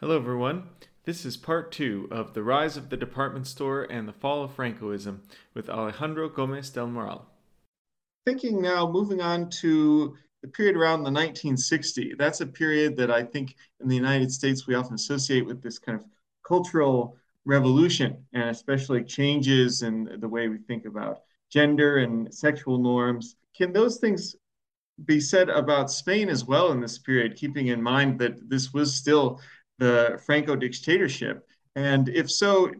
Hello, everyone. This is part two of The Rise of the Department Store and the Fall of Francoism with Alejandro Gomez del Moral. Thinking now, moving on to the period around the 1960. That's a period that I think in the United States we often associate with this kind of cultural revolution and especially changes in the way we think about gender and sexual norms. Can those things be said about Spain as well in this period, keeping in mind that this was still the Franco dictatorship? And if so,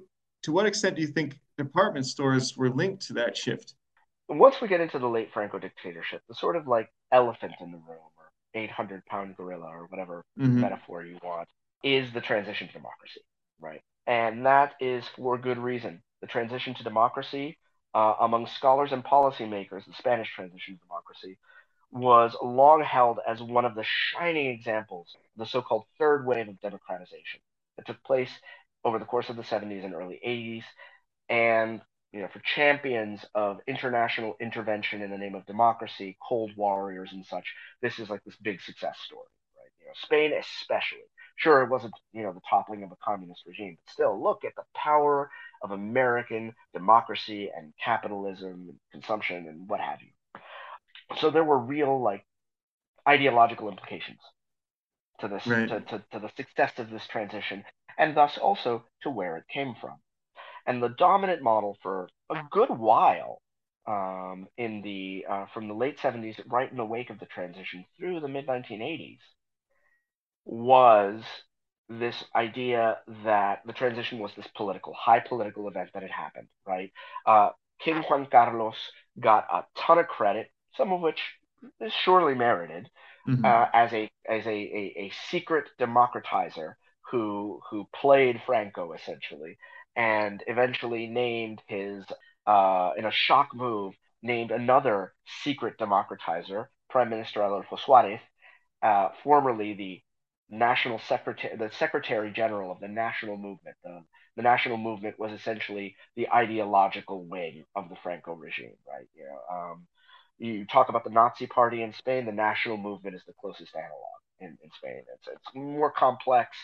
to what extent do you think department stores were linked to that shift? Once we get into the late Franco dictatorship, the sort of like elephant in the room or 800 pound gorilla or whatever mm-hmm. metaphor you want is the transition to democracy, right? And that is for good reason. The transition to democracy uh, among scholars and policymakers, the Spanish transition to democracy, was long held as one of the shining examples of the so called third wave of democratization that took place over the course of the 70s and early 80s. And you know, for champions of international intervention in the name of democracy, cold warriors and such, this is like this big success story, right? You know, Spain especially. Sure, it wasn't, you know, the toppling of a communist regime, but still, look at the power of American democracy and capitalism and consumption and what have you so there were real like ideological implications to this right. to, to, to the success of this transition and thus also to where it came from and the dominant model for a good while um, in the uh, from the late 70s right in the wake of the transition through the mid 1980s was this idea that the transition was this political high political event that had happened right uh, king juan carlos got a ton of credit some of which is surely merited, mm-hmm. uh, as a as a, a, a secret democratizer who who played Franco essentially, and eventually named his uh, in a shock move named another secret democratizer, Prime Minister Adolfo Suarez, uh, formerly the national secretary, the secretary general of the national movement. The, the national movement was essentially the ideological wing of the Franco regime, right? You know, um, you talk about the Nazi Party in Spain, the national movement is the closest analog in, in Spain. It's it's more complex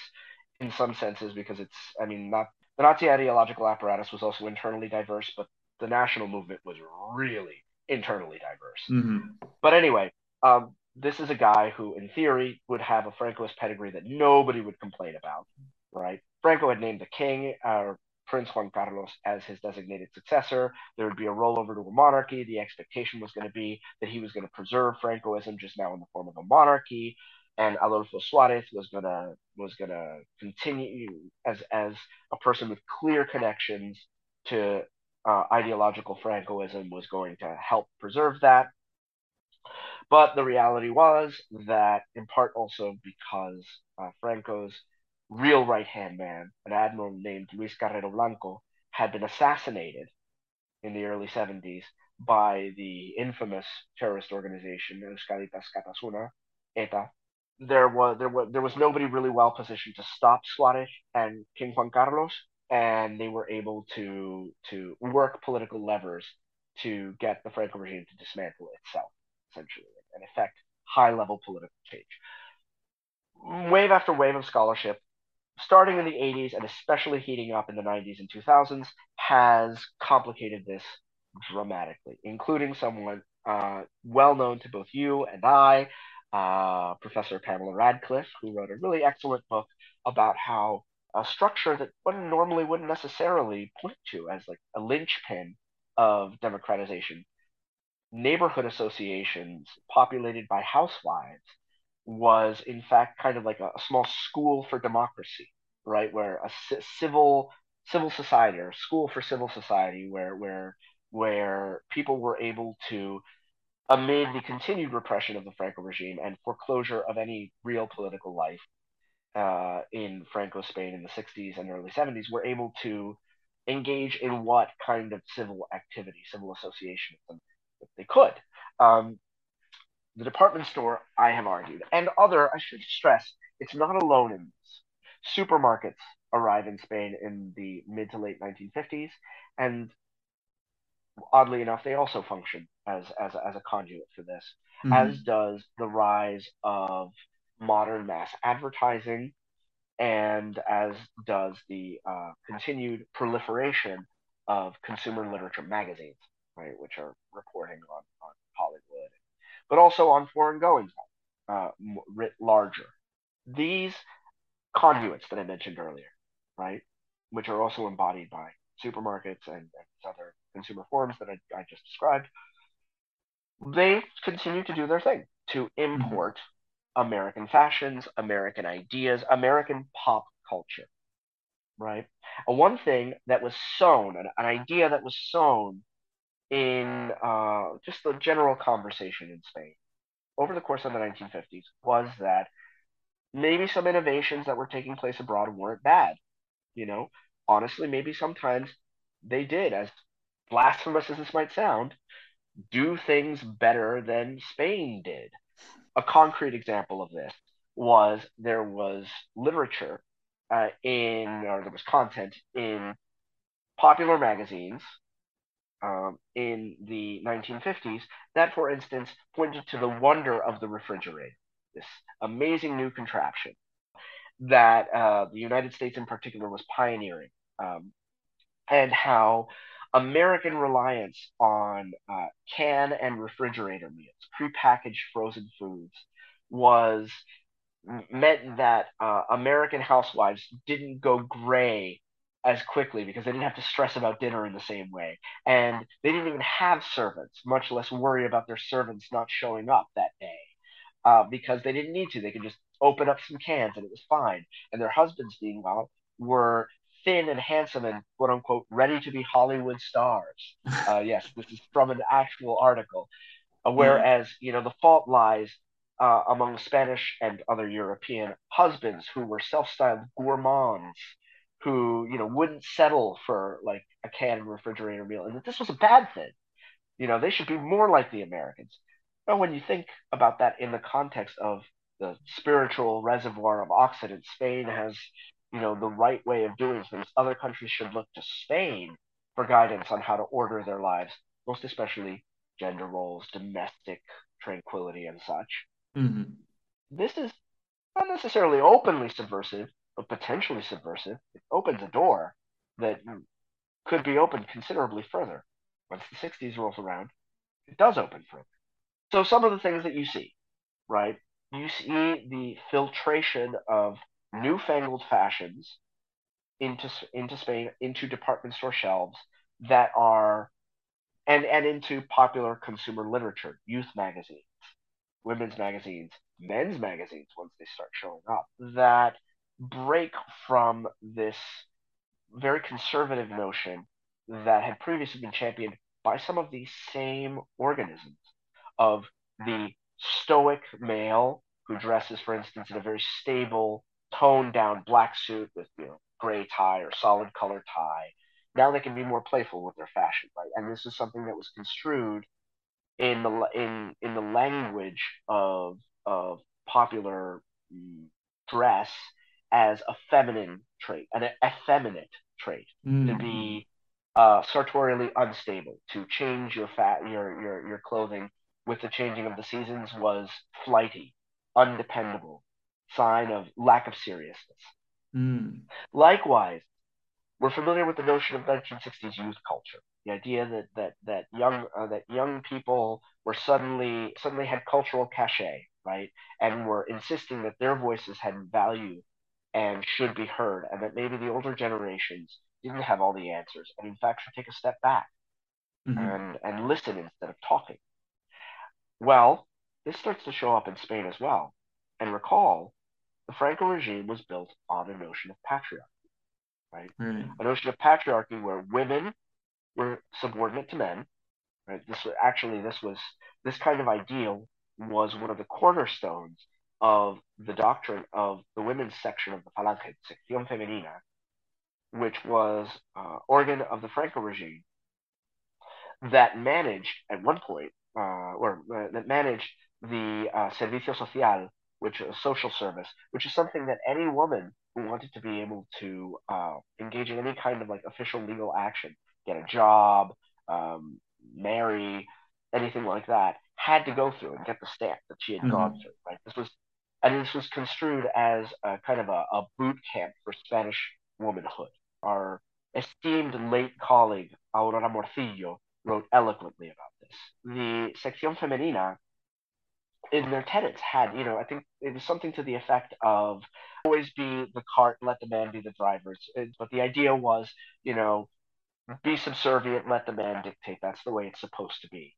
in some senses because it's I mean not the Nazi ideological apparatus was also internally diverse, but the national movement was really internally diverse. Mm-hmm. But anyway, um, this is a guy who, in theory, would have a Francoist pedigree that nobody would complain about, right? Franco had named the king, uh, Prince Juan Carlos as his designated successor. There would be a rollover to a monarchy. The expectation was going to be that he was going to preserve Francoism just now in the form of a monarchy, and Adolfo Suarez was gonna was gonna continue as as a person with clear connections to uh, ideological Francoism was going to help preserve that. But the reality was that, in part also because uh, Franco's real right hand man, an admiral named Luis Carrero Blanco, had been assassinated in the early 70s by the infamous terrorist organization Euskadi Askatasuna, ETA. There was there was there was nobody really well positioned to stop Suarez and King Juan Carlos, and they were able to to work political levers to get the Franco regime to dismantle itself, essentially, and effect high level political change. Wave after wave of scholarship starting in the 80s and especially heating up in the 90s and 2000s has complicated this dramatically, including someone uh, well known to both you and I, uh, Professor Pamela Radcliff, who wrote a really excellent book about how a structure that one normally wouldn't necessarily point to as like a linchpin of democratization, neighborhood associations populated by housewives was in fact kind of like a, a small school for democracy, right? Where a c- civil civil society or school for civil society, where where where people were able to, amid the continued repression of the Franco regime and foreclosure of any real political life uh, in Franco Spain in the 60s and early 70s, were able to engage in what kind of civil activity, civil association that they could. Um, the department store, I have argued, and other, I should stress, it's not alone in this. Supermarkets arrive in Spain in the mid to late 1950s, and oddly enough, they also function as, as, as a conduit for this, mm-hmm. as does the rise of modern mass advertising and as does the uh, continued proliferation of consumer literature magazines, right, which are reporting on, on but also on foreign goings uh, writ larger. These conduits that I mentioned earlier, right, which are also embodied by supermarkets and, and other consumer forums that I, I, just described, they continue to do their thing to mm-hmm. import mm-hmm. American fashions, American ideas, American pop culture, right? And one thing that was sown, an, an idea that was sown in uh, just the general conversation in Spain over the course of the 1950s was that maybe some innovations that were taking place abroad weren't bad. You know, honestly, maybe sometimes they did, as blasphemous as this might sound, do things better than Spain did. A concrete example of this was there was literature uh, in, or there was content in popular magazines um, in the 1950s that, for instance, pointed to the wonder of the refrigerator, this amazing new contraption that uh, the United States in particular was pioneering, um, and how American reliance on uh, can and refrigerator meals, prepackaged frozen foods, was meant that uh, American housewives didn't go gray as quickly because they didn't have to stress about dinner in the same way. And they didn't even have servants, much less worry about their servants not showing up that day uh, because they didn't need to. They could just open up some cans and it was fine. And their husbands, meanwhile, were thin and handsome and quote unquote ready to be Hollywood stars. Uh, yes, this is from an actual article. Uh, whereas, you know, the fault lies uh, among Spanish and other European husbands who were self styled gourmands who you know wouldn't settle for like a canned refrigerator meal, and that this was a bad thing. You know, they should be more like the Americans. But when you think about that in the context of the spiritual reservoir of Occident, Spain has you know the right way of doing things. Other countries should look to Spain for guidance on how to order their lives, most especially gender roles, domestic tranquility, and such. Mm-hmm. This is not necessarily openly subversive, potentially subversive. It opens a door that could be opened considerably further. Once the 60s rolls around, it does open further. So, some of the things that you see, right? You see the filtration of newfangled fashions into into Spain, into department store shelves that are, and and into popular consumer literature, youth magazines, women's magazines, men's magazines once they start showing up that break from this very conservative notion that had previously been championed by some of these same organisms of the stoic male who dresses, for instance, in a very stable, toned down black suit with you know, gray tie or solid color tie. Now they can be more playful with their fashion, right? And this is something that was construed in the in in the language of of popular dress as a feminine trait, an effeminate trait, mm. to be uh, sartorially unstable, to change your fat, your your your clothing with the changing of the seasons was flighty, undependable, sign of lack of seriousness. Mm. Likewise, we're familiar with the notion of 1960s youth culture, the idea that that that young uh, that young people were suddenly suddenly had cultural cachet, right, and were insisting that their voices had value and should be heard, and that maybe the older generations didn't have all the answers, and in fact should take a step back mm-hmm. and and listen instead of talking. Well, this starts to show up in Spain as well. And recall, the Franco regime was built on a notion of patriarchy, right? Mm. A notion of patriarchy where women were subordinate to men. Right? This was, actually this was this kind of ideal was one of the cornerstones of the doctrine of the women's section of the Falange, Sección Femenina, which was uh, organ of the Franco regime that managed at one point, uh, or uh, that managed the uh, Servicio Social, which is a social service, which is something that any woman who wanted to be able to uh, engage in any kind of like official legal action, get a job, um, marry, anything like that, had to go through and get the stamp that she had mm-hmm. gone through. Right, this was and this was construed as a kind of a, a boot camp for Spanish womanhood. Our esteemed late colleague Aurora Morcillo wrote eloquently about this. The Sección Femenina in their tenets had, you know, I think it was something to the effect of always be the cart, let the man be the driver. But the idea was, you know, be subservient, let the man dictate. That's the way it's supposed to be.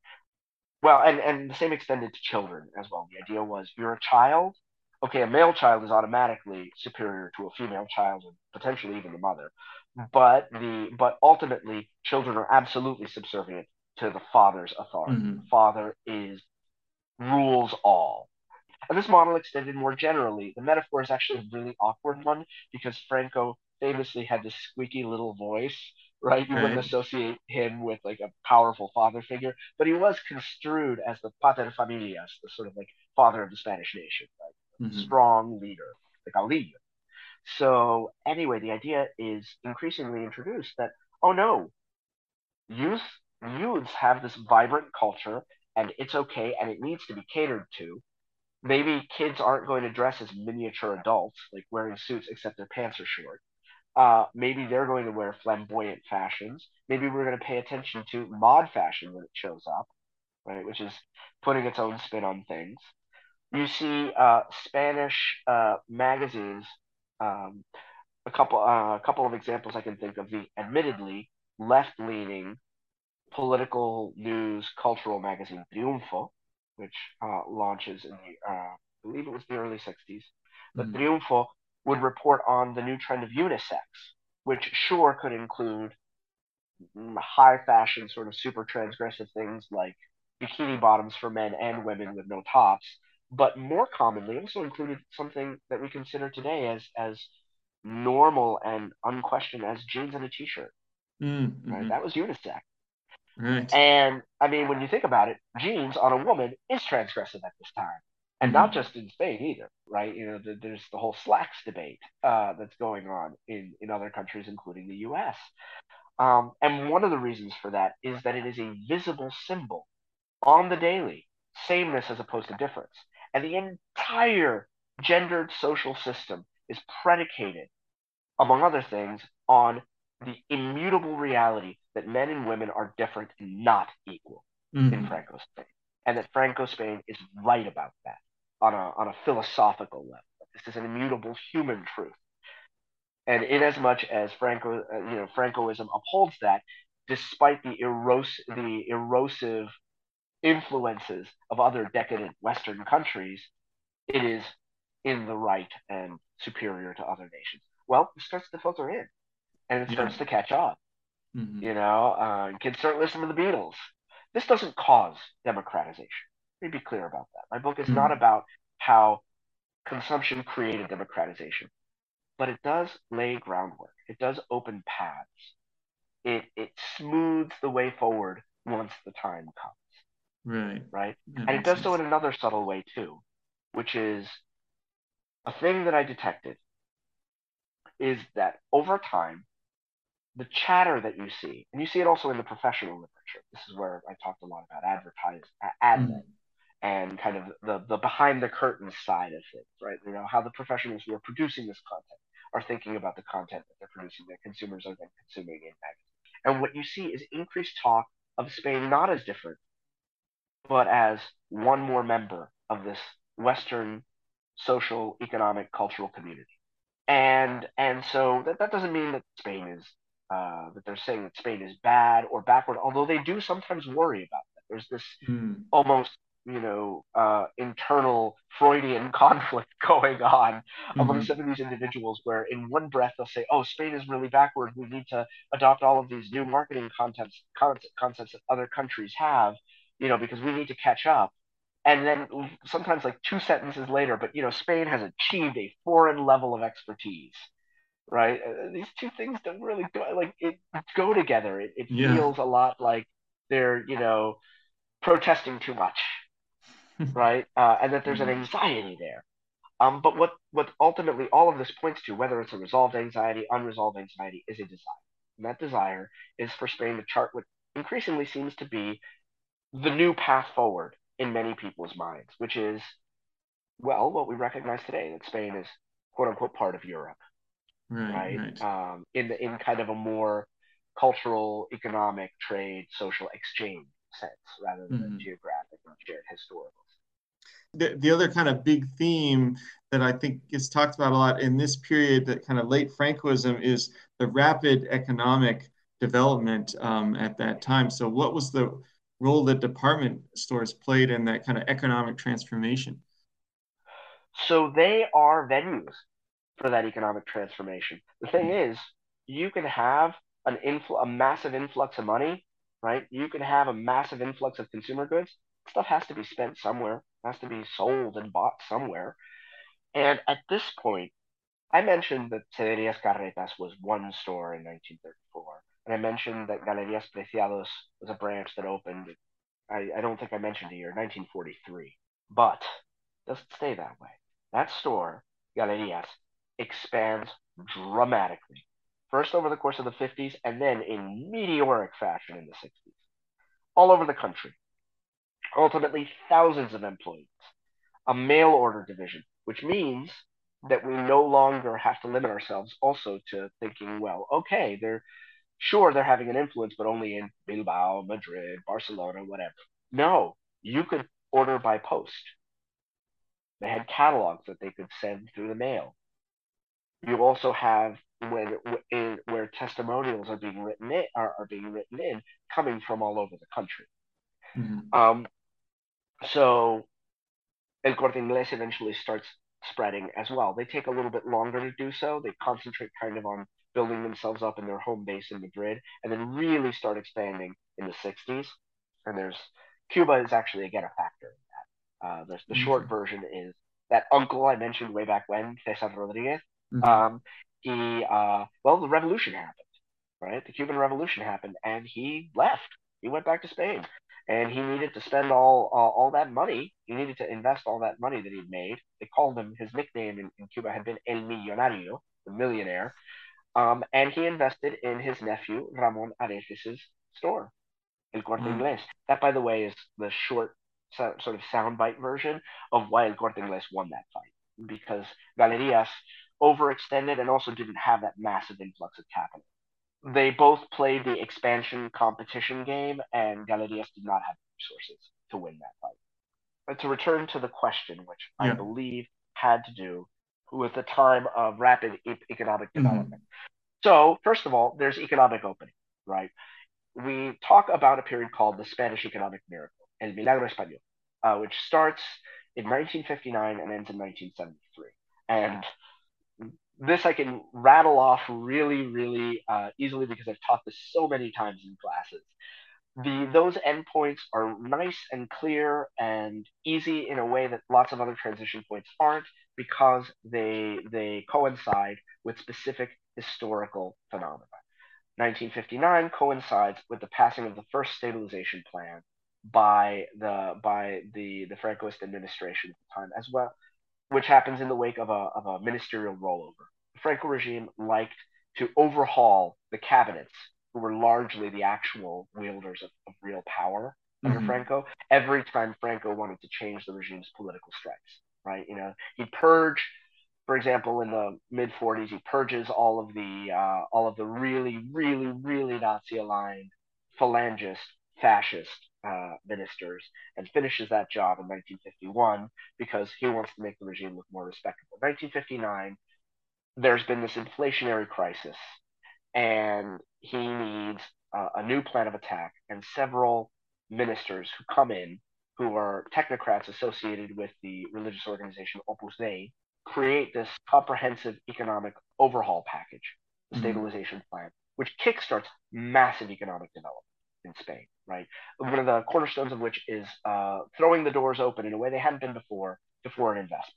Well, and, and the same extended to children as well. The idea was you're a child. Okay, a male child is automatically superior to a female child and potentially even the mother. But the but ultimately children are absolutely subservient to the father's authority. Mm-hmm. The father is rules all. And this model extended more generally. The metaphor is actually a really awkward one because Franco famously had this squeaky little voice, right? You right. wouldn't associate him with like a powerful father figure, but he was construed as the pater familias, the sort of like father of the Spanish nation, right? Mm-hmm. Strong leader, the caudillo. So anyway, the idea is increasingly introduced that oh no, youth youths have this vibrant culture and it's okay and it needs to be catered to. Maybe kids aren't going to dress as miniature adults, like wearing suits except their pants are short. Uh, maybe they're going to wear flamboyant fashions. Maybe we're going to pay attention to mod fashion when it shows up, right? Which is putting its own spin on things. You see uh, Spanish uh, magazines. Um, a couple, uh, a couple of examples I can think of. The admittedly left-leaning political news cultural magazine Triunfo, which uh, launches in the, uh, I believe it was the early 60s. But mm. Triunfo would report on the new trend of unisex, which sure could include high fashion, sort of super transgressive things like bikini bottoms for men and women with no tops, but more commonly also included something that we consider today as as normal and unquestioned as jeans and a t-shirt. Mm-hmm. Right? That was unisex. Right. And I mean, when you think about it, jeans on a woman is transgressive at this time, and mm-hmm. not just in Spain either, right? You know, the, there's the whole slacks debate uh, that's going on in in other countries, including the U.S. Um, and one of the reasons for that is that it is a visible symbol on the daily, sameness as opposed to difference, and the entire gendered social system is predicated, among other things, on the immutable reality that men and women are different and not equal mm-hmm. in Franco Spain. And that Franco Spain is right about that on a, on a philosophical level. This is an immutable human truth. And inasmuch as Franco, uh, you know, Francoism upholds that, despite the, eros- the erosive influences of other decadent Western countries, it is in the right and superior to other nations. Well, it starts to filter in and it starts yeah. to catch on. Mm-hmm. You know, uh, kids start listening to the Beatles. This doesn't cause democratization. Let me be clear about that. My book is mm-hmm. not about how consumption created democratization, but it does lay groundwork. It does open paths. It it smooths the way forward once the time comes. Right. Right. That and it does sense. so in another subtle way too, which is a thing that I detected is that over time the chatter that you see, and you see it also in the professional literature. This is where I talked a lot about advertising, admin, mm. and kind of the the behind the curtain side of things, right? You know how the professionals who are producing this content are thinking about the content that they're producing, that consumers are then consuming in magazines. And what you see is increased talk of Spain not as different, but as one more member of this Western social, economic, cultural community. And and so that, that doesn't mean that Spain is uh, that they're saying that Spain is bad or backward, although they do sometimes worry about that. There's this mm. almost, you know, uh, internal Freudian conflict going on mm-hmm. among some of these individuals where in one breath they'll say, oh, Spain is really backward. We need to adopt all of these new marketing concepts, concepts that other countries have, you know, because we need to catch up. And then sometimes like two sentences later, but, you know, Spain has achieved a foreign level of expertise right? Uh, these two things don't really go like it go together. It, it yeah. feels a lot like they're you know protesting too much, right? Uh, and that there's an mm-hmm. anxiety there. Um, but what what ultimately all of this points to, whether it's a resolved anxiety, unresolved anxiety, is a desire. And that desire is for Spain to chart what increasingly seems to be the new path forward in many people's minds, which is well, what we recognize today that Spain is quote unquote part of Europe, right? right? right. Um, in the in kind of a more cultural, economic, trade, social exchange sense rather than mm-hmm. geographic and shared historical. The, the other kind of big theme that I think is talked about a lot in this period, that kind of late Francoism, is the rapid economic development um, at that time. So, what was the role that department stores played in that kind of economic transformation? So, they are venues for that economic transformation. The thing is, you can have an infl- a massive influx of money, right? You can have a massive influx of consumer goods. Stuff has to be spent somewhere, has to be sold and bought somewhere. And at this point, I mentioned that Sederías Carretas was one store in 1934. And I mentioned that Galerías Preciados was a branch that opened, I, I don't think I mentioned the year, 1943. But it doesn't stay that way. That store, Galerías, expands dramatically first over the course of the 50s, and then in meteoric fashion in the 60s, all over the country. Ultimately, thousands of employees, a mail order division, which means that we no longer have to limit ourselves also to thinking, well, okay, they're sure they're having an influence, but only in Bilbao, Madrid, Barcelona, whatever. No, you could order by post. They had catalogs that they could send through the mail. You also have when in, where testimonials are being written in are, are being written in coming from all over the country. Mm-hmm. Um, so El Corte Inglés eventually starts spreading as well. They take a little bit longer to do so. They concentrate kind of on building themselves up in their home base in Madrid, and then really start expanding in the 60s. And there's Cuba is actually again a factor in that. Uh, the, the mm-hmm. short version is that uncle I mentioned way back when, Cesar Rodriguez. Mm-hmm. Um, he uh, well the revolution happened right the cuban revolution happened and he left he went back to spain and he needed to spend all uh, all that money he needed to invest all that money that he'd made they called him his nickname in, in cuba had been el millonario the millionaire um, and he invested in his nephew ramon areces' store el corte mm. inglés that by the way is the short so, sort of soundbite version of why el corte inglés won that fight because galerias overextended and also didn't have that massive influx of capital. They both played the expansion competition game, and Galerías did not have the resources to win that fight. But to return to the question, which yeah. I believe had to do with the time of rapid economic mm-hmm. development. Mm-hmm. So, first of all, there's economic opening, right? We talk about a period called the Spanish economic miracle, El Milagro Español, uh, which starts in 1959 and ends in 1973. And this I can rattle off really, really uh, easily because I've taught this so many times in classes. The those endpoints are nice and clear and easy in a way that lots of other transition points aren't because they they coincide with specific historical phenomena. 1959 coincides with the passing of the first stabilization plan by the by the the Francoist administration at the time as well which happens in the wake of a, of a ministerial rollover. The Franco regime liked to overhaul the cabinets, were largely the actual wielders of, of real power under mm-hmm. Franco, every time Franco wanted to change the regime's political stripes, right? You know, he'd purge, for example, in the mid 40s, he purges all of the uh, all of the really, really, really Nazi-aligned phalangist, fascist uh, ministers and finishes that job in 1951 because he wants to make the regime look more respectable. 1959, there's been this inflationary crisis, and he needs uh, a new plan of attack and several ministers who come in who are technocrats associated with the religious organization Opus Dei create this comprehensive economic overhaul package, the mm-hmm. stabilization plan, which kickstarts massive economic development in Spain, right? One of the cornerstones of which is uh, throwing the doors open in a way they hadn't been before to foreign investment.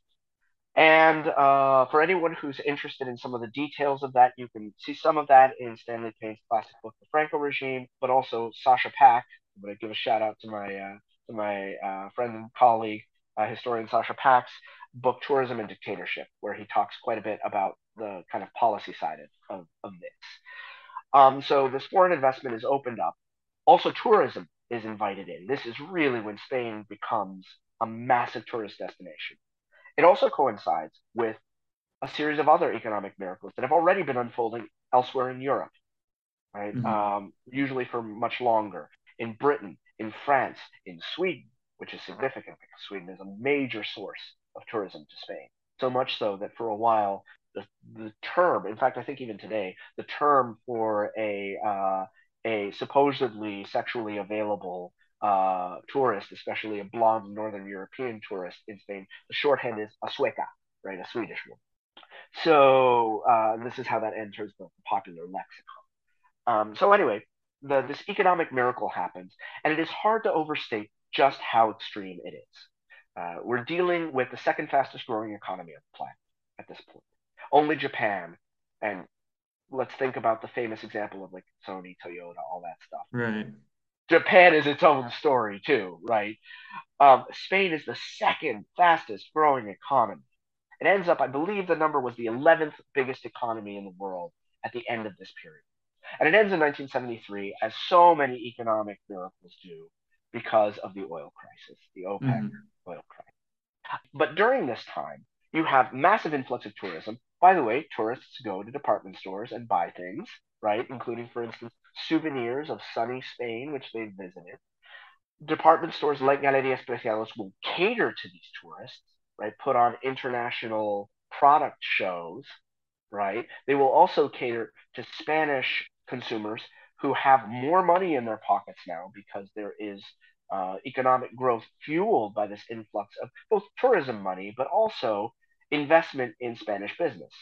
And uh, for anyone who's interested in some of the details of that, you can see some of that in Stanley Payne's classic book, The Franco Regime, but also Sasha Pack. I'm going to give a shout out to my uh, to my uh, friend and colleague, uh, historian Sasha Pack's book, Tourism and Dictatorship, where he talks quite a bit about the kind of policy side of, of, of this. Um, so this foreign investment is opened up also, tourism is invited in. This is really when Spain becomes a massive tourist destination. It also coincides with a series of other economic miracles that have already been unfolding elsewhere in Europe, right? Mm-hmm. Um, usually for much longer. In Britain, in France, in Sweden, which is significant because Sweden is a major source of tourism to Spain. So much so that for a while, the, the term, in fact, I think even today, the term for a uh, a supposedly sexually available uh, tourist, especially a blonde Northern European tourist in Spain, the shorthand is a sueca, right, a Swedish woman. So uh, this is how that enters the popular lexicon. Um, so anyway, the, this economic miracle happens, and it is hard to overstate just how extreme it is. Uh, we're dealing with the second fastest growing economy of the planet at this point. Only Japan, and let's think about the famous example of like Sony, Toyota, all that stuff. Right. Japan is its own story too, right? Um, Spain is the second fastest growing economy. It ends up, I believe the number was the 11th biggest economy in the world at the end of this period. And it ends in 1973, as so many economic miracles do, because of the oil crisis, the OPEC mm-hmm. oil crisis. But during this time, you have massive influx of tourism. By the way, tourists go to department stores and buy things, right? Including, for instance, souvenirs of sunny Spain, which they visited. Department stores like Galerías Preciados will cater to these tourists, right? Put on international product shows, right? They will also cater to Spanish consumers who have more money in their pockets now because there is uh, economic growth fueled by this influx of both tourism money, but also investment in Spanish business.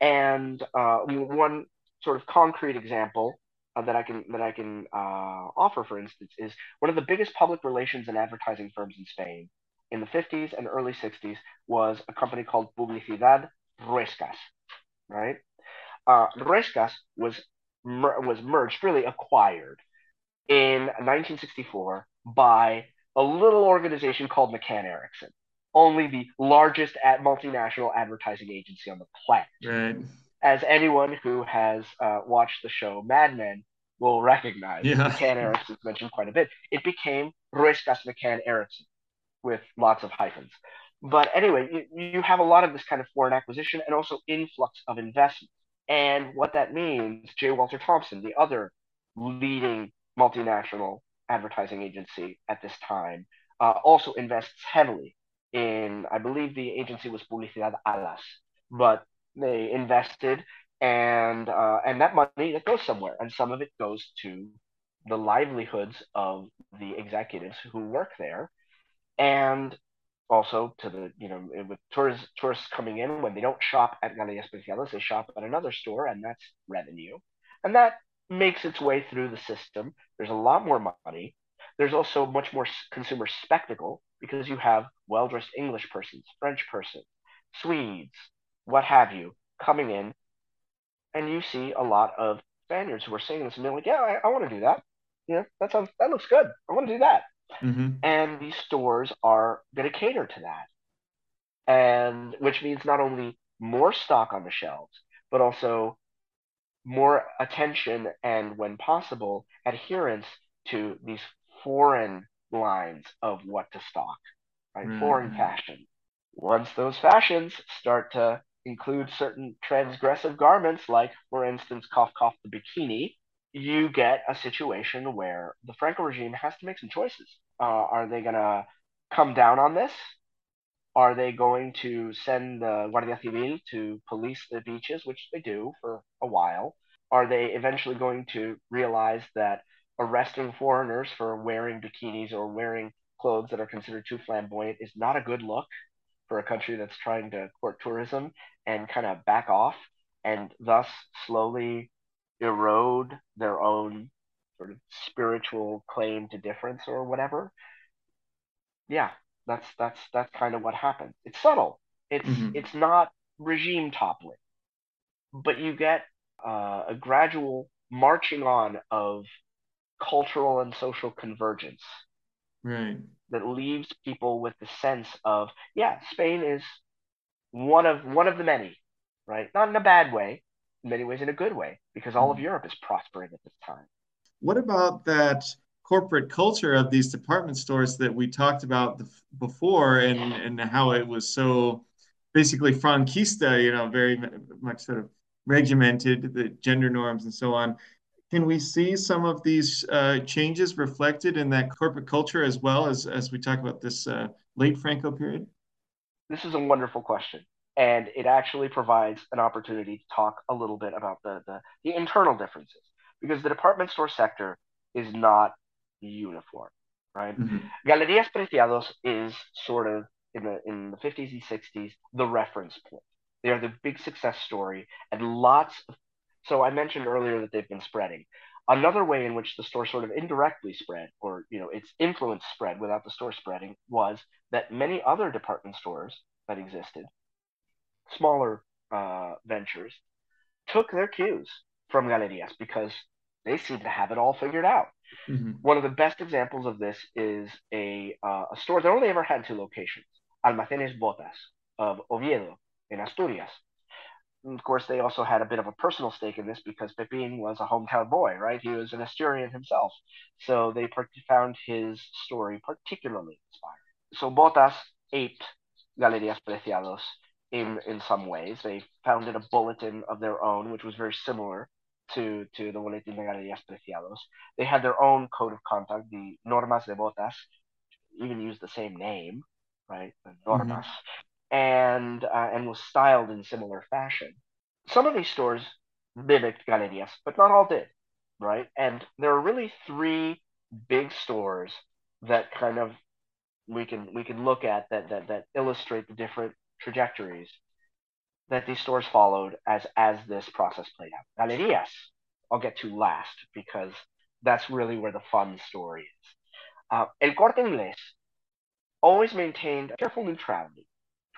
And uh, one sort of concrete example uh, that I can that I can uh, offer, for instance, is one of the biggest public relations and advertising firms in Spain in the 50s and early 60s was a company called Publicidad Ruescas, right? Uh, Ruescas was mer- was merged, really acquired in 1964 by a little organization called McCann Erickson, only the largest at multinational advertising agency on the planet. Right. As anyone who has uh, watched the show Mad Men will recognize, yeah. McCann Erickson is mentioned quite a bit. It became Ruescas McCann Erickson with lots of hyphens. But anyway, you, you have a lot of this kind of foreign acquisition and also influx of investment. And what that means, J. Walter Thompson, the other leading multinational advertising agency at this time, uh, also invests heavily in, I believe the agency was Publicidad Alas, but they invested and uh, and that money that goes somewhere, and some of it goes to the livelihoods of the executives who work there, and also to the you know with tourists tourists coming in when they don't shop at Galerías Preciados, they shop at another store, and that's revenue, and that makes its way through the system. There's a lot more money. There's also much more consumer spectacle because you have well dressed English persons, French persons, Swedes, what have you, coming in, and you see a lot of Spaniards who are saying this and they're like, yeah, I, I want to do that. Yeah, that sounds that looks good. I want to do that. Mm-hmm. And these stores are going to cater to that. And which means not only more stock on the shelves, but also more attention and, when possible, adherence to these foreign lines of what to stock, right? Mm-hmm. Foreign fashion. Once those fashions start to include certain transgressive garments, like, for instance, cough cough the bikini, you get a situation where the Franco regime has to make some choices. Uh, are they going to come down on this? Are they going to send the Guardia Civil to police the beaches, which they do for a while? Are they eventually going to realize that arresting foreigners for wearing bikinis or wearing clothes that are considered too flamboyant is not a good look for a country that's trying to court tourism and kind of back off and thus slowly erode their own sort of spiritual claim to difference or whatever. Yeah, that's that's that's kind of what happens. It's subtle. It's mm-hmm. it's not regime toppling, but you get uh, a gradual marching on of cultural and social convergence. Right. That leaves people with the sense of, yeah, Spain is one of one of the many, right? Not in a bad way, in many ways in a good way, because all of mm-hmm. Europe is prospering at this time. What about that corporate culture of these department stores that we talked about the, before and, and how it was so basically franquista, you know, very much sort of regimented, the gender norms and so on. Can we see some of these uh, changes reflected in that corporate culture as well as, as we talk about this uh, late Franco period? This is a wonderful question. And it actually provides an opportunity to talk a little bit about the, the, the internal differences because the department store sector is not uniform, right? Mm-hmm. Galerías Preciados is sort of in the in the 50s and 60s the reference point. They are the big success story, and lots. Of, so I mentioned earlier that they've been spreading. Another way in which the store sort of indirectly spread, or you know, its influence spread without the store spreading, was that many other department stores that existed, smaller uh, ventures, took their cues from Galerías because they seem to have it all figured out. Mm-hmm. One of the best examples of this is a, uh, a store that only ever had two locations, Almacenes Botas of Oviedo in Asturias. And of course, they also had a bit of a personal stake in this because Pepin was a hometown boy, right? He was an Asturian himself. So they found his story particularly inspiring. So Botas aped Galerías Preciados in, in some ways. They founded a bulletin of their own, which was very similar to, to the Boletín de Galerías Preciados. They had their own code of conduct, the Normas de Botas, even used the same name, right? The Normas. Mm-hmm. And, uh, and was styled in similar fashion. Some of these stores mimicked Galerías, but not all did, right? And there are really three big stores that kind of we can we can look at that that that illustrate the different trajectories that these stores followed as as this process played out. Galerías, I'll get to last because that's really where the fun story is. Uh, El Corte Inglés always maintained careful neutrality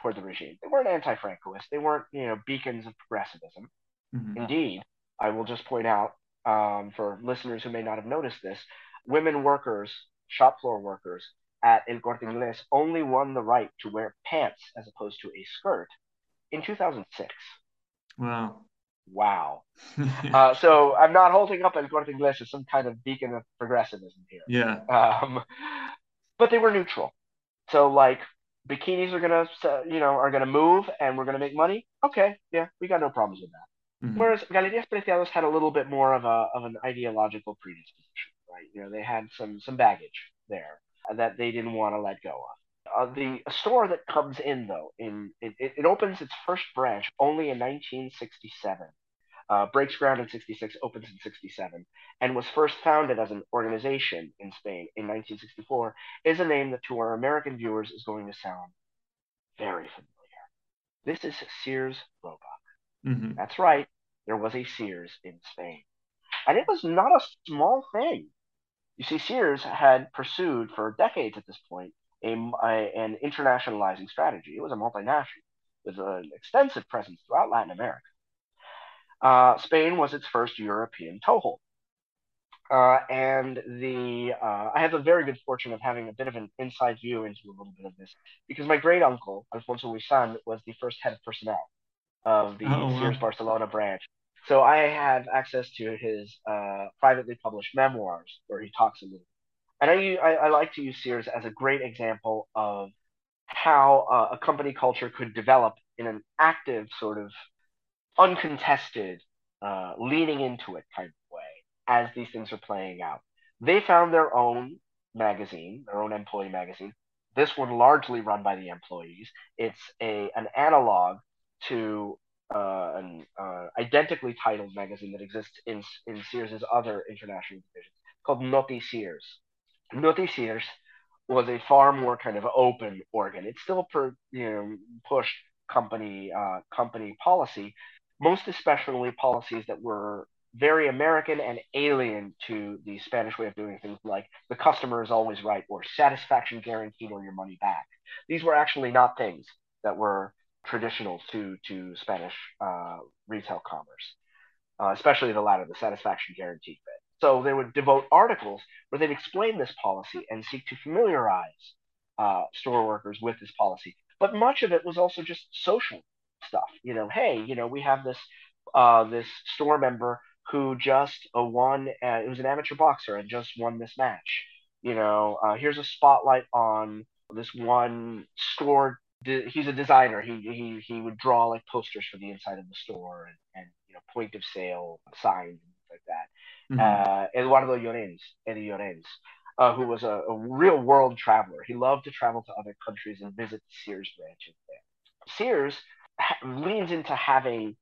toward the regime. They weren't anti-Francoist. They weren't, you know, beacons of progressivism. Mm-hmm. Indeed, I will just point out um, for listeners who may not have noticed this, women workers, shop floor workers at El Corte Inglés only won the right to wear pants as opposed to a skirt in 2006. Wow. Wow. uh, so I'm not holding up El Corte Inglés as some kind of beacon of progressivism here. Yeah. Um, but they were neutral. So like bikinis are gonna, you know, are gonna move and we're gonna make money. Okay, yeah, we got no problems with that. Mm-hmm. Whereas Galerías Preciados had a little bit more of a of an ideological predisposition, right? You know, they had some some baggage there that they didn't want to let go of. Uh, the store that comes in though, in it, it opens its first branch only in 1967. Uh, breaks ground in 66, opens in 67, and was first founded as an organization in Spain in 1964, is a name that to our American viewers is going to sound very familiar. This is Sears Roebuck. Mm-hmm. That's right, there was a Sears in Spain. And it was not a small thing. You see, Sears had pursued for decades at this point a, a, an internationalizing strategy. It was a multinational with an extensive presence throughout Latin America. Uh, Spain was its first European toehold. Uh, and the uh, I have the very good fortune of having a bit of an inside view into a little bit of this because my great uncle Alfonso Huizan was the first head of personnel of the oh, Sears wow. Barcelona branch. So I have access to his uh, privately published memoirs where he talks a little and I, I, I like to use Sears as a great example of how uh, a company culture could develop in an active, sort of uncontested, uh, leaning into it kind of way as these things are playing out. They found their own magazine, their own employee magazine. This one largely run by the employees. It's a an analog to uh, an uh, identically titled magazine that exists in in Sears's other international divisions called Noti Sears. Noticias was a far more kind of open organ. It still per, you know pushed company uh, company policy, most especially policies that were very American and alien to the Spanish way of doing things, like the customer is always right or satisfaction guaranteed or your money back. These were actually not things that were traditional to to Spanish uh, retail commerce, uh, especially the latter, the satisfaction guaranteed bit. So they would devote articles where they'd explain this policy and seek to familiarize uh, store workers with this policy. But much of it was also just social stuff. You know, hey, you know, we have this uh, this store member who just uh, won. Uh, it was an amateur boxer and just won this match. You know, uh, here's a spotlight on this one store. He's a designer. He he he would draw like posters for the inside of the store and, and you know point of sale signs and things like that. Mm-hmm. Uh, Eduardo Llorens, Eddie Llorens, uh, who was a, a, real world traveler. He loved to travel to other countries and visit Sears branches there. Sears leans into having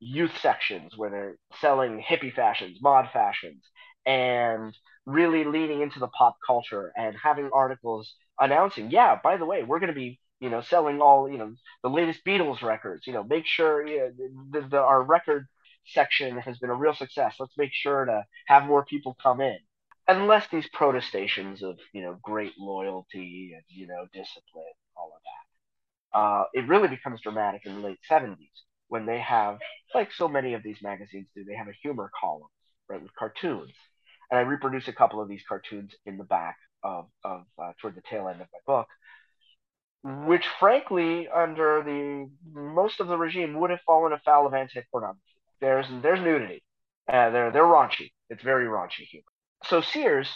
youth sections where they're selling hippie fashions, mod fashions, and really leaning into the pop culture and having articles announcing, yeah, by the way, we're going to be, you know, selling all, you know, the latest Beatles records. You know, make sure you know, the, the, our record section has been a real success. Let's make sure to have more people come in. Unless these protestations of, you know, great loyalty and, you know, discipline, all of that. Uh, it really becomes dramatic in the late 70s when they have, like so many of these magazines do, they have a humor column, right, with cartoons. And I reproduce a couple of these cartoons in the back of, of uh, toward the tail end of my book, which frankly, under the most of the regime, would have fallen afoul of anti-pornography. There's there's nudity. Uh, they're they're raunchy. It's very raunchy humor. So Sears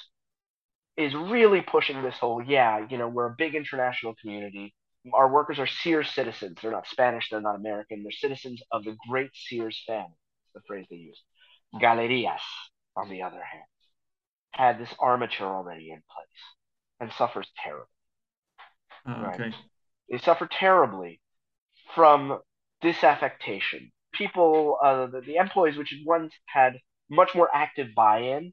is really pushing this whole yeah, you know, we're a big international community. Our workers are Sears citizens. They're not Spanish. They're not American. They're citizens of the great Sears family. The phrase they use. Galerías, on the other hand, had this armature already in place and suffers terribly. Oh, okay. Right? They suffer terribly from disaffectation. People, uh, the, the employees, which once had much more active buy-in,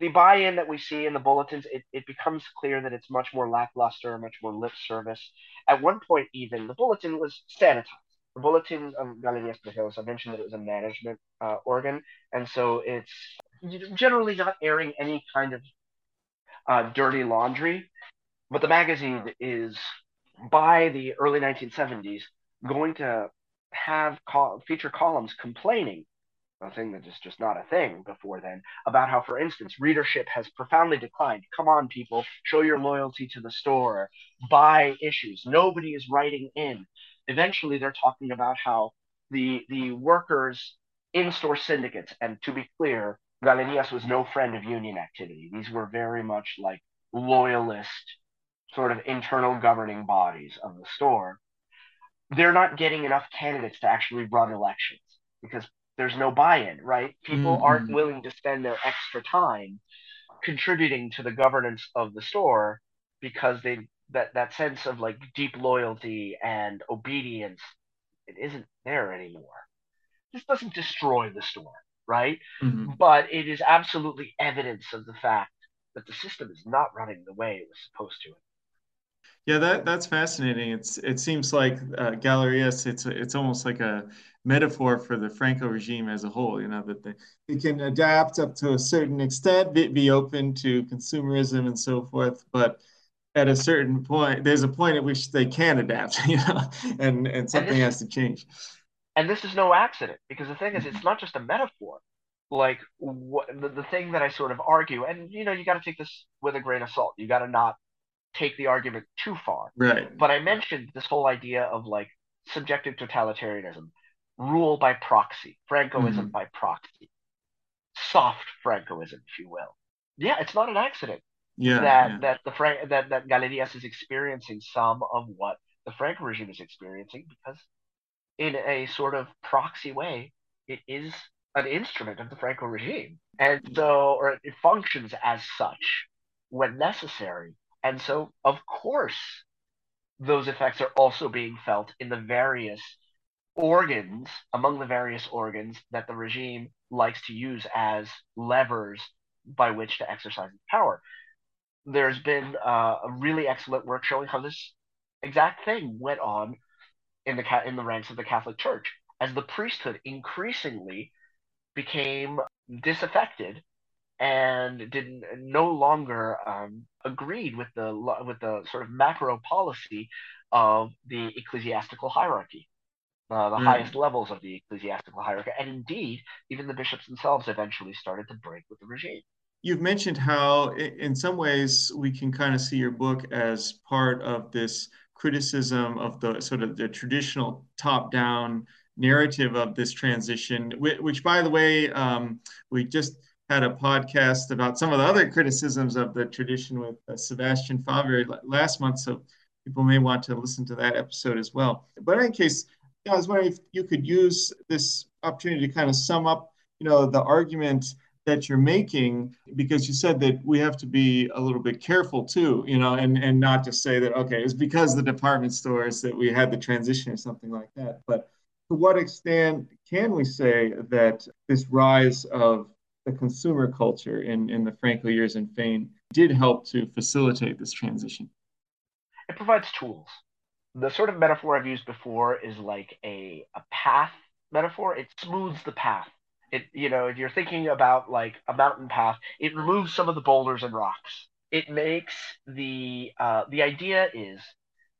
the buy-in that we see in the bulletins, it, it becomes clear that it's much more lackluster, much more lip service. At one point, even the bulletin was sanitized. The bulletin of Galerías Viajeros, I mentioned that it was a management uh, organ, and so it's generally not airing any kind of uh, dirty laundry. But the magazine is, by the early 1970s, going to have feature columns complaining, a thing that is just not a thing before then, about how, for instance, readership has profoundly declined. Come on, people, show your loyalty to the store, buy issues. Nobody is writing in. Eventually, they're talking about how the the workers in-store syndicates, and to be clear, Galerías was no friend of union activity. These were very much like loyalist, sort of internal governing bodies of the store. They're not getting enough candidates to actually run elections because there's no buy-in, right? People mm-hmm. aren't willing to spend their extra time contributing to the governance of the store because they that that sense of like deep loyalty and obedience it isn't there anymore. This doesn't destroy the store right? Mm-hmm. But it is absolutely evidence of the fact that the system is not running the way it was supposed to. Yeah, that that's fascinating. It's it seems like uh. It's it's almost like a metaphor for the Franco regime as a whole. You know that they, they can adapt up to a certain extent, be, be open to consumerism and so forth, but at a certain point, there's a point at which they can adapt. You know, and and something and has to change. And this is no accident because the thing is, it's not just a metaphor. Like what the, the thing that I sort of argue, and you know, you got to take this with a grain of salt. You got to not take the argument too far. Right. But I mentioned this whole idea of like subjective totalitarianism, rule by proxy, Francoism mm-hmm. by proxy, soft Francoism, if you will. Yeah, it's not an accident. Yeah, that yeah. that the Frank that that Galerías is experiencing some of what the Franco regime is experiencing because in a sort of proxy way, it is an instrument of the Franco regime. And so, or it functions as such when necessary. And so, of course, those effects are also being felt in the various organs, among the various organs that the regime likes to use as levers by which to exercise its power. There's been uh, a really excellent work showing how this exact thing went on in the in the ranks of the Catholic Church as the priesthood increasingly became disaffected and did no longer um, agreed with the with the sort of macro policy of the ecclesiastical hierarchy, uh, the mm. highest levels of the ecclesiastical hierarchy, and indeed even the bishops themselves eventually started to break with the regime. You've mentioned how, in some ways, we can kind of see your book as part of this criticism of the sort of the traditional top-down narrative of this transition, which, which by the way, um, we just had a podcast about some of the other criticisms of the tradition with uh, Sebastian Faber last month. So people may want to listen to that episode as well. But in any case, I was wondering if you could use this opportunity to kind of sum up, you know, the argument that you're making, because you said that we have to be a little bit careful too, you know, and, and not just say that, okay, it's because the department stores that we had the transition or something like that. But to what extent can we say that this rise of the consumer culture in, in the Franco years in Spain did help to facilitate this transition? It provides tools. The sort of metaphor I've used before is like a, a path metaphor. It smooths the path. It, you know, if you're thinking about like a mountain path, it removes some of the boulders and rocks. It makes the uh, the idea is,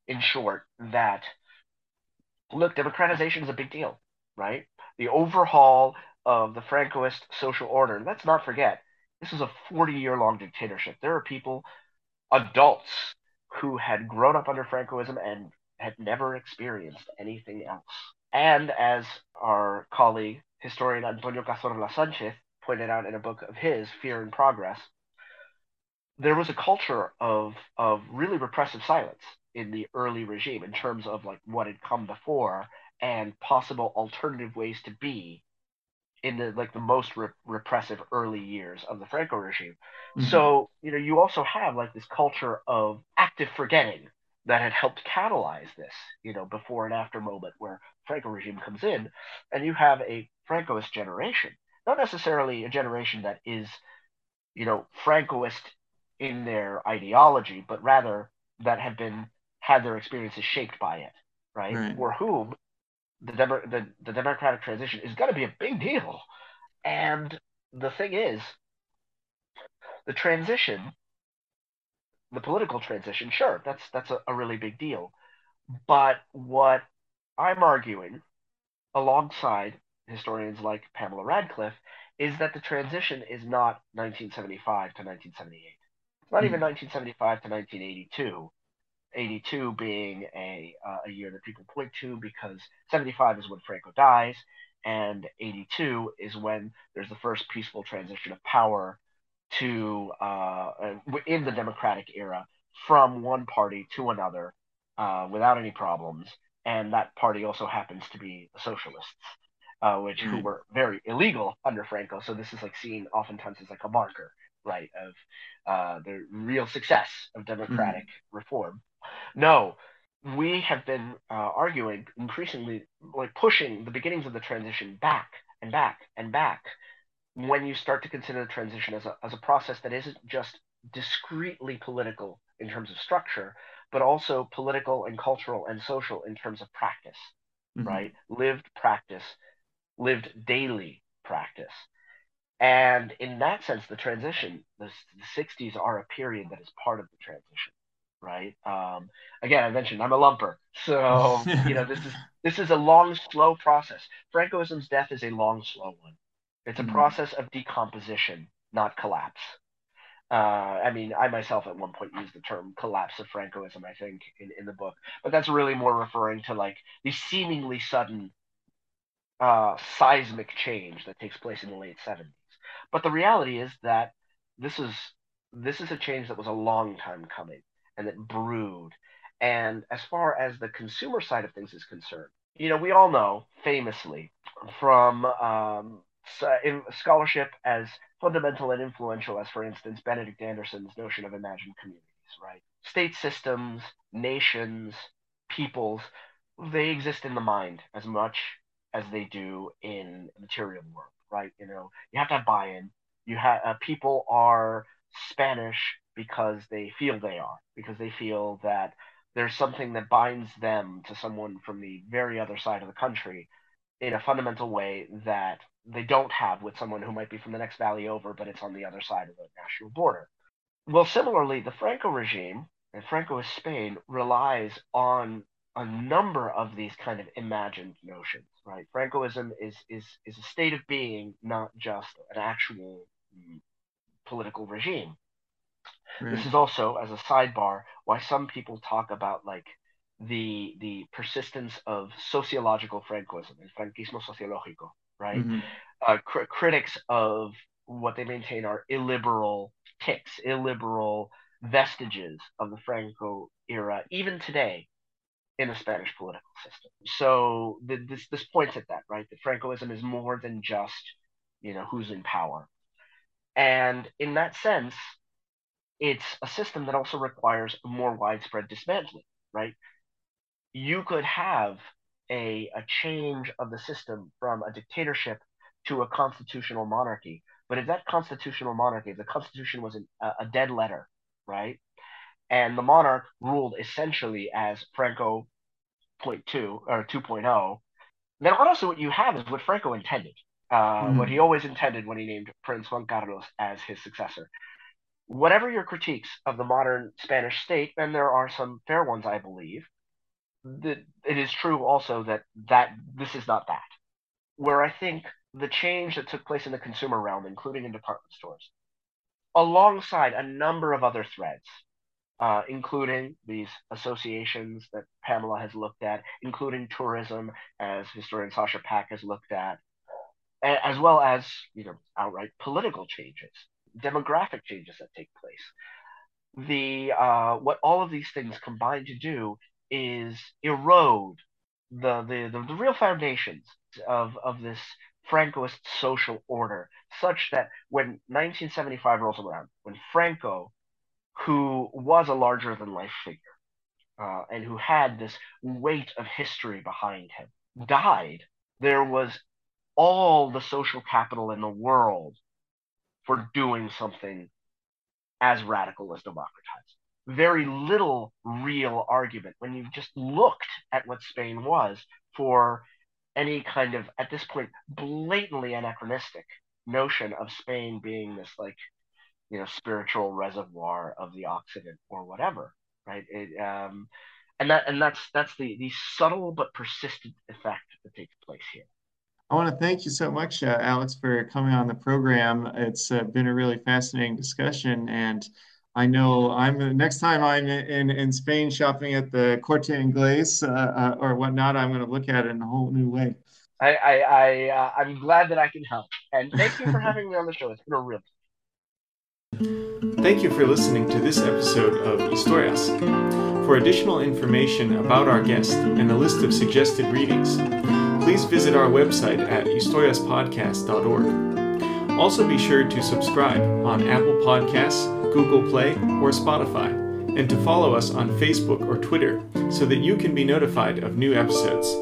in short, that look, democratization is a big deal, right? The overhaul of the Francoist social order. Let's not forget, this was a 40 year long dictatorship. There are people, adults, who had grown up under Francoism and had never experienced anything else. And as our colleague, historian Antonio Cazorla Sanchez, pointed out in a book of his, Fear and Progress, there was a culture of, of really repressive silence in the early regime in terms of like what had come before and possible alternative ways to be in the like the most re- repressive early years of the Franco regime. Mm-hmm. So you know you also have like this culture of active forgetting that had helped catalyze this, you know, before and after moment where Franco regime comes in, and you have a Francoist generation, not necessarily a generation that is, you know, Francoist in their ideology, but rather that have been had their experiences shaped by it, right? right. For whom the, Demo- the, the democratic transition is going to be a big deal. And the thing is, the transition, the political transition, sure, that's that's a, a really big deal. But what I'm arguing, alongside historians like Pamela Radcliff, is that the transition is not 1975 to 1978. It's not mm. even 1975 to 1982. 82 being a, uh, a year that people point to because 75 is when Franco dies, and 82 is when there's the first peaceful transition of power to uh, in the democratic era from one party to another uh, without any problems, and that party also happens to be the socialists. Uh, which mm. who were very illegal under Franco, so this is like seen oftentimes as like a marker, right, of uh, the real success of democratic mm. reform. No, we have been uh, arguing increasingly, like pushing the beginnings of the transition back and back and back when you start to consider the transition as a, as a process that isn't just discretely political in terms of structure, but also political and cultural and social in terms of practice, mm-hmm. right? Lived practice, lived daily practice. And in that sense, the transition, the, the 60s are a period that is part of the transition right? Um, again, I mentioned I'm a lumper, so you know this is this is a long, slow process. Francoism's death is a long, slow one. It's a mm process of decomposition, not collapse. Uh, I mean, I myself at one point used the term collapse of Francoism, I think, in, in the book, but that's really more referring to like the seemingly sudden uh, seismic change that takes place in the late 70s. But the reality is that this is this is a change that was a long time coming and that brewed. And as far as the consumer side of things is concerned, you know, we all know famously from um, scholarship as fundamental and influential as, for instance, Benedict Anderson's notion of imagined communities, right? State systems, nations, peoples, they exist in the mind as much as they do in material world, right? You know, you have to have buy-in. You have uh, people are Spanish because they feel they are, because they feel that there's something that binds them to someone from the very other side of the country in a fundamental way that they don't have with someone who might be from the next valley over, but it's on the other side of the national border. Well, similarly, the Franco regime and Francoist Spain relies on a number of these kind of imagined notions, right? Francoism is is is a state of being, not just an actual political regime. Right. This is also, as a sidebar, why some people talk about like the the persistence of sociological Francoism, el franquismo sociológico, right? Mm-hmm. Uh, cr- critics of what they maintain are illiberal tics, illiberal vestiges of the Franco era, even today in the Spanish political system. So the, this this points at that, right? That Francoism is more than just you know who's in power, and in that sense, it's a system that also requires more widespread dismantling, right? You could have a, a change of the system from a dictatorship to a constitutional monarchy. But if that constitutional monarchy, if the constitution was an, a, a dead letter, right? And the monarch ruled essentially as Franco 0.2 or 2.0, then honestly what you have is what Franco intended, uh, mm. what he always intended when he named Prince Juan Carlos as his successor whatever your critiques of the modern Spanish state, and there are some fair ones, I believe, that it is true also that that this is not that. Where I think the change that took place in the consumer realm, including in department stores, alongside a number of other threads, uh, including these associations that Pamela has looked at, including tourism, as historian Sasha Pack has looked at, as well as you know outright political changes demographic changes that take place. The uh, what all of these things combine to do is erode the the, the, the real foundations of, of this Francoist social order, such that when 1975 rolls around, when Franco, who was a larger than life figure, uh, and who had this weight of history behind him, died, there was all the social capital in the world for doing something as radical as democratizing. Very little real argument when you've just looked at what Spain was for any kind of, at this point, blatantly anachronistic notion of Spain being this like, you know, spiritual reservoir of the Occident or whatever, right? It, um, and that and that's that's the the subtle but persistent effect that takes place here. I want to thank you so much, uh, Alex, for coming on the program. It's uh, been a really fascinating discussion, and I know I'm next time I'm in in Spain shopping at the Corte Inglés uh, uh, or whatnot. I'm going to look at it in a whole new way. I I, I uh, I'm glad that I can help, and thank you for having me on the show. It's been a real. Thank you for listening to this episode of Historias. For additional information about our guest and a list of suggested readings please visit our website at historiaspodcast.org. Also, be sure to subscribe on Apple Podcasts, Google Play, or Spotify, and to follow us on Facebook or Twitter so that you can be notified of new episodes.